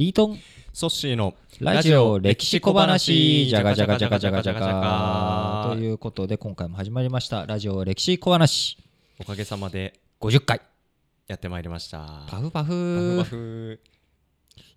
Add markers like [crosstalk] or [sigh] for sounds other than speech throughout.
リートン。ソッシーのラジオ歴史小話。じゃがじゃがじゃがじゃがじゃがということで今回も始まりました。ラジオ歴史小話。おかげさまで50回。やってまいりました。パフパパフフパフ。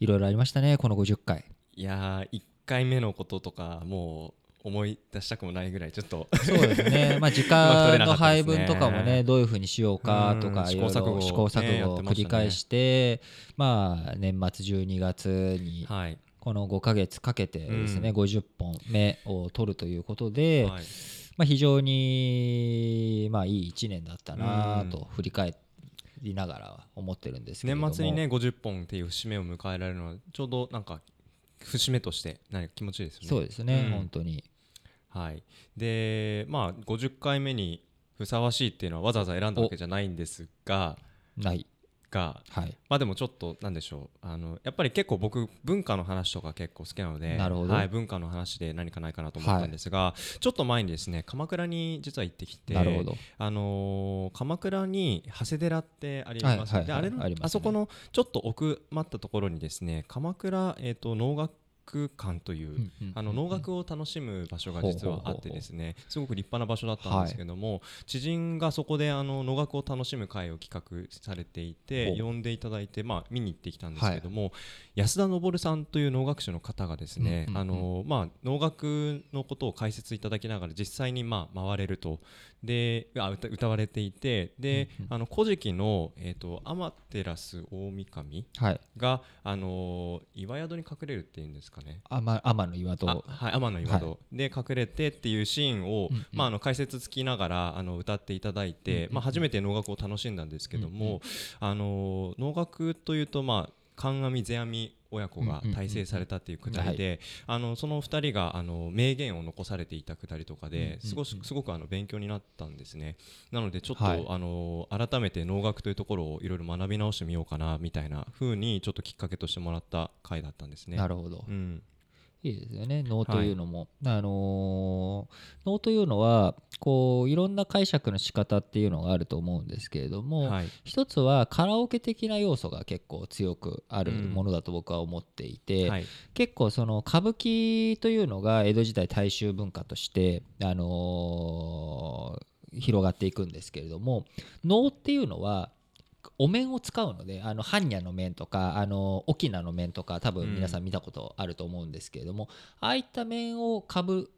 いろいろありましたねこの50回。いやー1回目のこととかもう思い出したくもないぐらいちょっとそうですね。[laughs] まあ時間の配分とかもねどういうふうにしようかとうんか試行錯誤試行錯誤を繰り返してまあ年末12月にはい、この5ヶ月かけてですねうん。50本目を取るということではい、まあ、非常にまあいい1年だったなうん。と振り返りながら思ってるんですけれども。年末にね50本っていう節目を迎えられるのはちょうどなんか節目として何か気持ちいいですよね。そうですね、うん。本当にはい、でまあ50回目にふさわしいっていうのはわざわざ選んだわけじゃないんですがない。がはい。まあでもちょっとなんでしょう。あのやっぱり結構僕文化の話とか結構好きなのでなるほど。はい、文化の話で何かないかなと思ったんですが、ちょっと前にですね鎌倉に実は行ってきてなるほど。あのー鎌倉に長谷寺ってあります、はいはいはいであれのあね。あそこのちょっと奥まったところにですね鎌倉、えー、と能楽館という、あの能楽を楽しむ場所が実はあってですねすごく立派な場所だったんですけども、知人がそこであの能楽を楽しむ会を企画されていて呼んでいただいて、まあ、見に行ってきたんですけども、安田昇さんという能楽師の方がですね、あのまあ、能楽のことを解説いただきながら実際にまあ回れると。であ歌歌われていてで、あの古事記の、えー、と天照大神はい。が、あの岩宿に隠れるっていうんですかね。天天の岩あ戸はい、天の岩戸、で隠れてっていうシーンを、うん。うん。まあ、あの解説付きながらあの歌っていただいて、うん。うん。うんまあ、初めて能楽を楽しんだんですけども、あの能楽というと、まあ、観阿弥世阿弥親子が大成されたっていうくだりで、あのその2人があの名言を残されていたくだりとかですごしすごくあの勉強になったんですね。なのでちょっと、はい。あの改めて能楽というところをいろいろ学び直してみようかなみたいな風にちょっときっかけとしてもらった回だったんですね。なるほど。うんいいですよね。能というのも、あのー能というのはこういろんな解釈の仕方っていうのがあると思うんですけれども、はい。一つはカラオケ的な要素が結構強くあるものだと僕は思っていて、はい。結構その歌舞伎というのが江戸時代大衆文化として、あのー広がっていくんですけれども能っていうのはお面を使うのであの般若の面とかあの翁の面とか多分皆さん見たことあると思うんですけれども、ああいった面をかぶ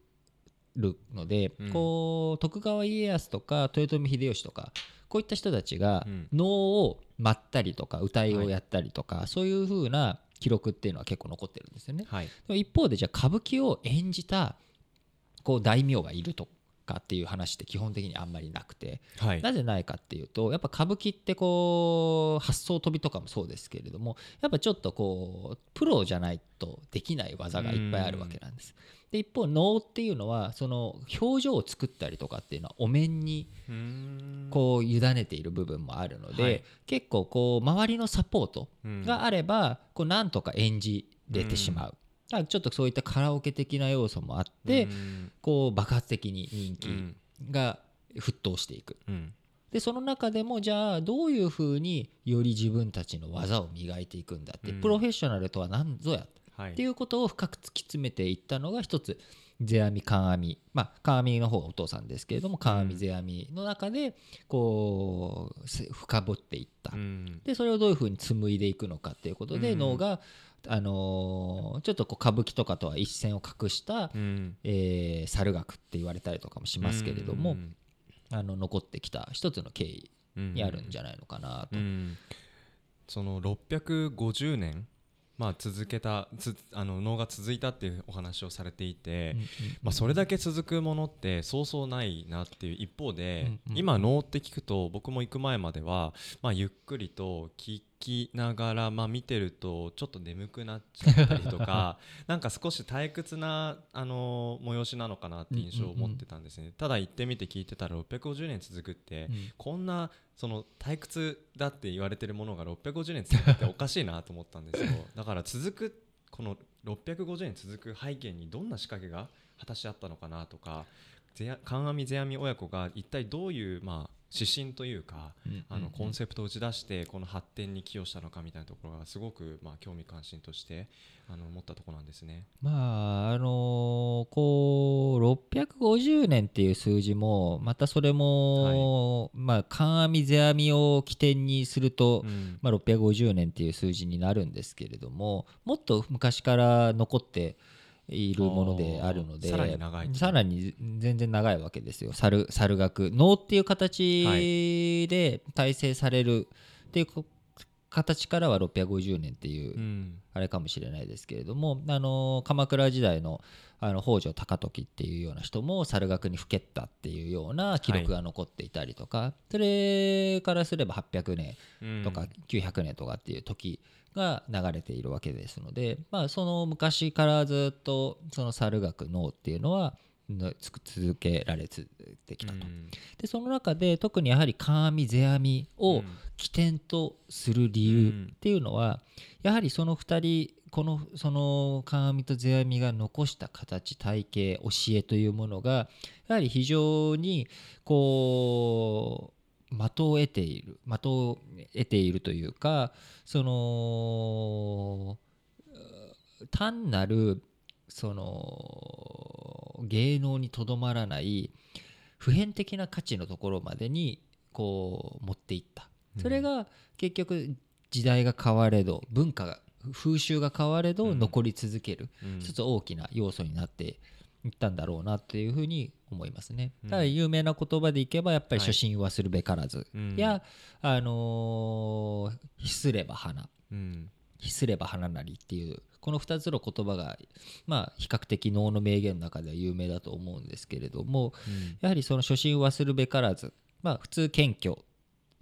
るので、うん。こう徳川家康とか豊臣秀吉とかこういった人たちがうん。能を舞ったりとか歌いをやったりとか、そういう風な記録っていうのは結構残ってるんですよね。はい。一方でじゃあ歌舞伎を演じたこう大名がいるとかっていう話って基本的にあんまりなくて、はい。なぜないかっていうとやっぱ歌舞伎ってこう発想飛びとかもそうですけれどもやっぱちょっとこうプロじゃないとできない技がいっぱいあるわけなんです。で一方能っていうのはその表情を作ったりとかっていうのはお面にこう委ねている部分もあるので、はい。結構こう周りのサポートうんがあればこうなんとか演じれてしまう、ちょっとそういったカラオケ的な要素もあって、うん。こう爆発的に人気うん。が沸騰していく。うん。でその中でもじゃあどういうふうにより自分たちの技を磨いていくんだって、うん。プロフェッショナルとは何ぞやはい。っていうことを深く突き詰めていったのが一つ世阿弥観阿弥。まあ観阿弥の方がお父さんですけれども観阿弥世阿弥の中でこうせ深掘っていった、うん。でそれをどういうふうに紡いでいくのかっていうことで、うん。能が、あのーちょっとこう歌舞伎とかとは一線を画した、うん。えー猿楽って言われたりとかもしますけれども、うん。あの残ってきた一つの経緯うんにあるんじゃないのかなと。うん。その650年まあ続けたつあの能が続いたっていうお話をされていて、うんうん。まあ、それだけ続くものってそうそうないなっていう一方で、うんうん今能って聞くと僕も行く前までは、まあ、ゆっくりと聞きながら、まあ、見てるとちょっと眠くなっちゃったりとか [laughs] なんか少し退屈な、あの催しなのかなって印象を持ってたんですね、ただ行ってみて聞いてたら650年続くって、うん。こんなその退屈だって言われてるものが650年続くっておかしいなと思ったんですよ。[laughs] だから続くこの650年続く背景にどんな仕掛けが果たしてあったのかなとか観阿弥世阿弥親子が一体どういう、まあ、指針というかあのコンセプトを打ち出してこの発展に寄与したのかみたいなところがすごくまあ興味関心としてあの思ったところなんですね。まああのーこう650年っていう数字もまたそれも、まあ観阿弥世阿弥を起点にすると、うん。まあ、650年っていう数字になるんですけれどももっと昔から残っているものであるのでさらに長いさらに全然長いわけですよ。猿猿学。能っていう形で体制されるっていうこ形からは650年っていううん。あれかもしれないですけれども、あの鎌倉時代のあの北条高時っていうような人も猿楽にふけったっていうような記録が残っていたりとか、それからすれば800年うん。とか900年とかっていう時が流れているわけですので、まあ、その昔からずっとその猿楽能っていうのは続けられてきたと。うん。でその中で特にやはり観阿弥世阿弥をうん。起点とする理由っていうのは、やはりその2人このその観阿弥と世阿弥が残した形体系教えというものがやはり非常にこう的を得ている的を得ているというかその単なるその芸能にとどまらない普遍的な価値のところまでにこう持っていった。それが結局時代が変われど文化が風習が変われどうん。残り続けるうん。一つ大きな要素になっていったんだろうなっていうふうに思いますね。うん。ただ有名な言葉でいけばやっぱりはい初心はするべからず。うんや、あのすれば花すれば花なりっていうこの2つの言葉がまあ比較的能の名言の中では有名だと思うんですけれどもうん。やはりその初心を忘るべからずまあ普通謙虚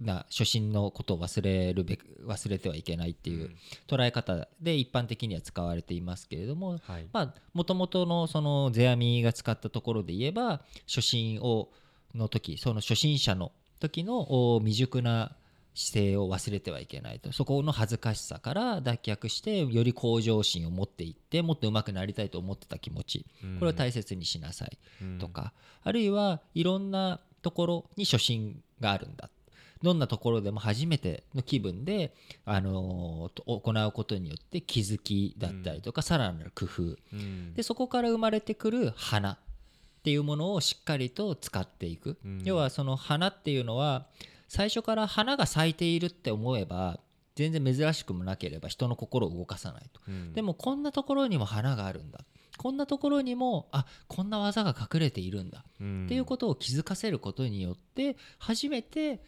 な初心のことを忘れるべ忘れてはいけないっていう捉え方で一般的には使われていますけれどもはい。まあもともとのその世阿弥が使ったところで言えば初心をの時その初心者の時のお未熟な姿勢を忘れてはいけないと。そこの恥ずかしさから脱却してより向上心を持っていってもっと上手くなりたいと思ってた気持ち。これを大切にしなさいとか、あるいはいろんなところに初心があるんだ。どんなところでも初めての気分で、あのーと行うことによって気づきだったりとか、さらなる工夫。うん。でそこから生まれてくる花っていうものをしっかりと使っていく、うん。要はその花っていうのは最初から花が咲いているって思えば全然珍しくもなければ人の心を動かさないと。うん。でもこんなところにも花があるんだ。こんなところにもあこんな技が隠れているんだ。うん。っていうことを気づかせることによって初めて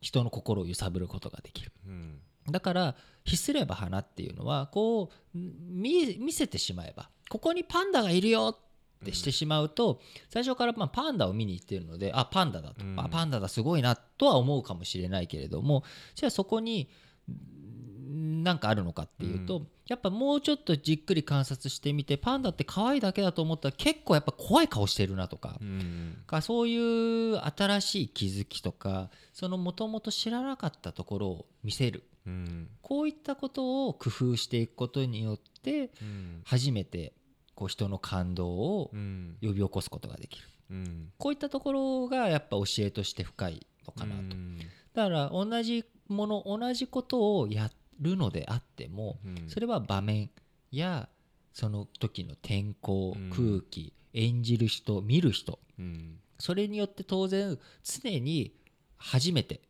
人の心を揺さぶることができる。うん。だから秘すれば花っていうのはこう見見せてしまえばここにパンダがいるよってしてしまうと、最初からまあパンダを見に行ってるのであパンダだと、うん。あパンダだすごいなとは思うかもしれないけれどもじゃあそこにんなんかあるのかっていうと、うやっぱもうちょっとじっくり観察してみてパンダって可愛いだけだと思ったら結構やっぱ怖い顔してるなとか、うん。かそういう新しい気づきとかそのもともと知らなかったところを見せる。うん。こういったことを工夫していくことによってうん。初めてこう人の感動をうん。呼び起こすことができる。うん。こういったところがやっぱ教えとして深いのかなと。うん。だから同じもの同じことをやるのであってもうん。それは場面やその時の天候うん。空気演じる人見る人うん。それによって当然常に初めて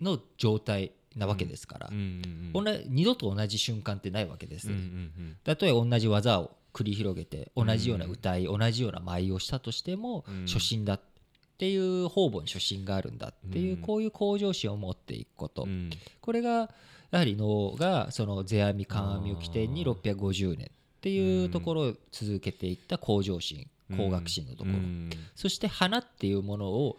の状態なわけですから、うん同じ二度と同じ瞬間ってないわけです、うんうん。たとえ同じ技を繰り広げて同じような歌い、同じような舞をしたとしても、うん。初心だっていう方々に初心があるんだっていう、うん。こういう向上心を持っていくこと、うん。これがやはり能がその世阿弥観阿弥を起点にあー。650年っていうところを続けていった向上心高学心のところ、うん。そして花っていうものを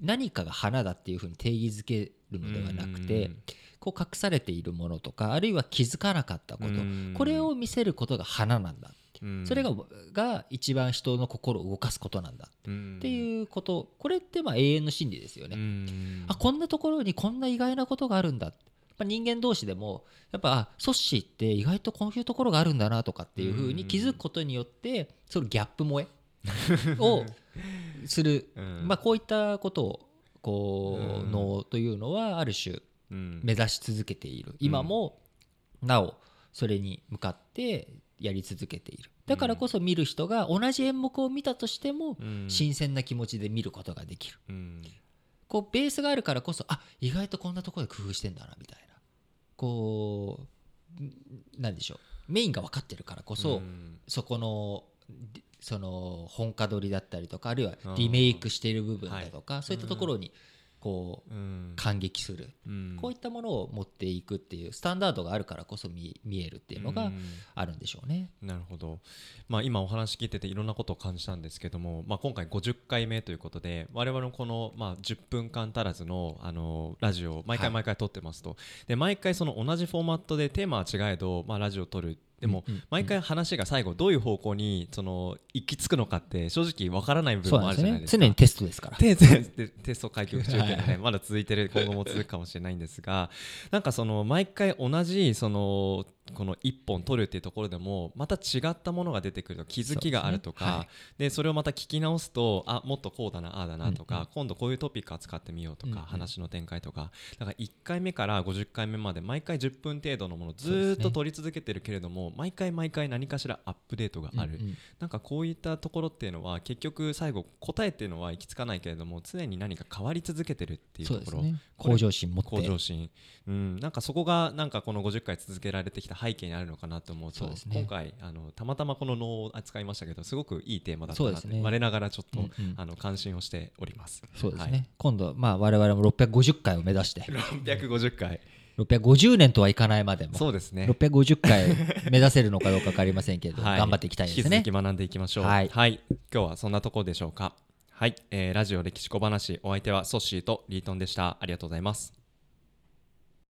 何かが花だっていうふうに定義づけるのではなくて、うんこう隠されているものとかあるいは気づかなかったこと、うん。これを見せることが花なんだ、う。ん。それがが一番人の心を動かすことなんだうん。っていうこと。これってまあ永遠の真理ですよね。うん。あこんなところにこんな意外なことがあるんだまあ人間同士でもやっぱあソッシーって意外とこういうところがあるんだなとかっていうふうに気づくことによってそのギャップ萌え [laughs] をする、うん。まあ、こういったことをこううん。脳というのはある種うん目指し続けている。今もなおそれに向かってやり続けている。だからこそ見る人が同じ演目を見たとしてもうん。新鮮な気持ちで見ることができる。うん。こうベースがあるからこそあ意外とこんなところで工夫してんだなみたいな。こうんなんでしょう。メインが分かってるからこそ、うん。そこのりその本家取りだったりとかあるいはリメイクしている部分だとか、はい。そういったところにこううん感激する、うん。こういったものを持っていくっていうスタンダードがあるからこそ見見えるっていうのがうん。あるんでしょうね。なるほど、まあ、今お話聞いてていろんなことを感じたんですけども、まあ、今回50回目ということで我々のこの、まあ、10分間足らずのあのラジオを毎はい。回毎回撮ってますと、で毎回その同じフォーマットでテーマは違えど、まあ、ラジオを撮るでも毎回話が最後どういう方向にその行き着くのかって正直わからない部分もあるじゃないですか。ね。常にテストですから。[laughs] テスト開局中っていうのははいねまだ続いてる今後も続くかもしれないんですがなんかその毎回同じそのこの一本取るっていうところでもまた違ったものが出てくると気づきがあるとかそうですね。でそれをまた聞き直すとあもっとこうだなああだなとうんうん。か今度こういうトピック扱ってみようとうんうん。か話の展開とか。だから1回目から50回目まで毎回10分程度のものをずっと取り続けてるけれども毎回毎回何かしらアップデートがある。うんうん。なんかこういったところっていうのは結局最後答えっていうのは行き着かないけれども常に何か変わり続けてるっていうところ、ね。向上心持って。向上心、うん、なんかそこがなんかこの50回続けられてきた背景にあるのかなと思うとね。今回あのたまたまこの脳を扱いましたけどすごくいいテーマだったなってそうですね。我ながらちょっと、うんうん。あの関心をしております。そうですね。はい。今度まあ我々も650回を目指して。650回650年とはいかないまでもそうですね。650回目指せるのかどうか分かりませんけれども、はい。頑張っていきたいですね。引き学んでいきましょう。はい。今日はそんなところでしょうか。はい、えーラジオ歴史小話お相手はソッシーとリートンでした。ありがとうございます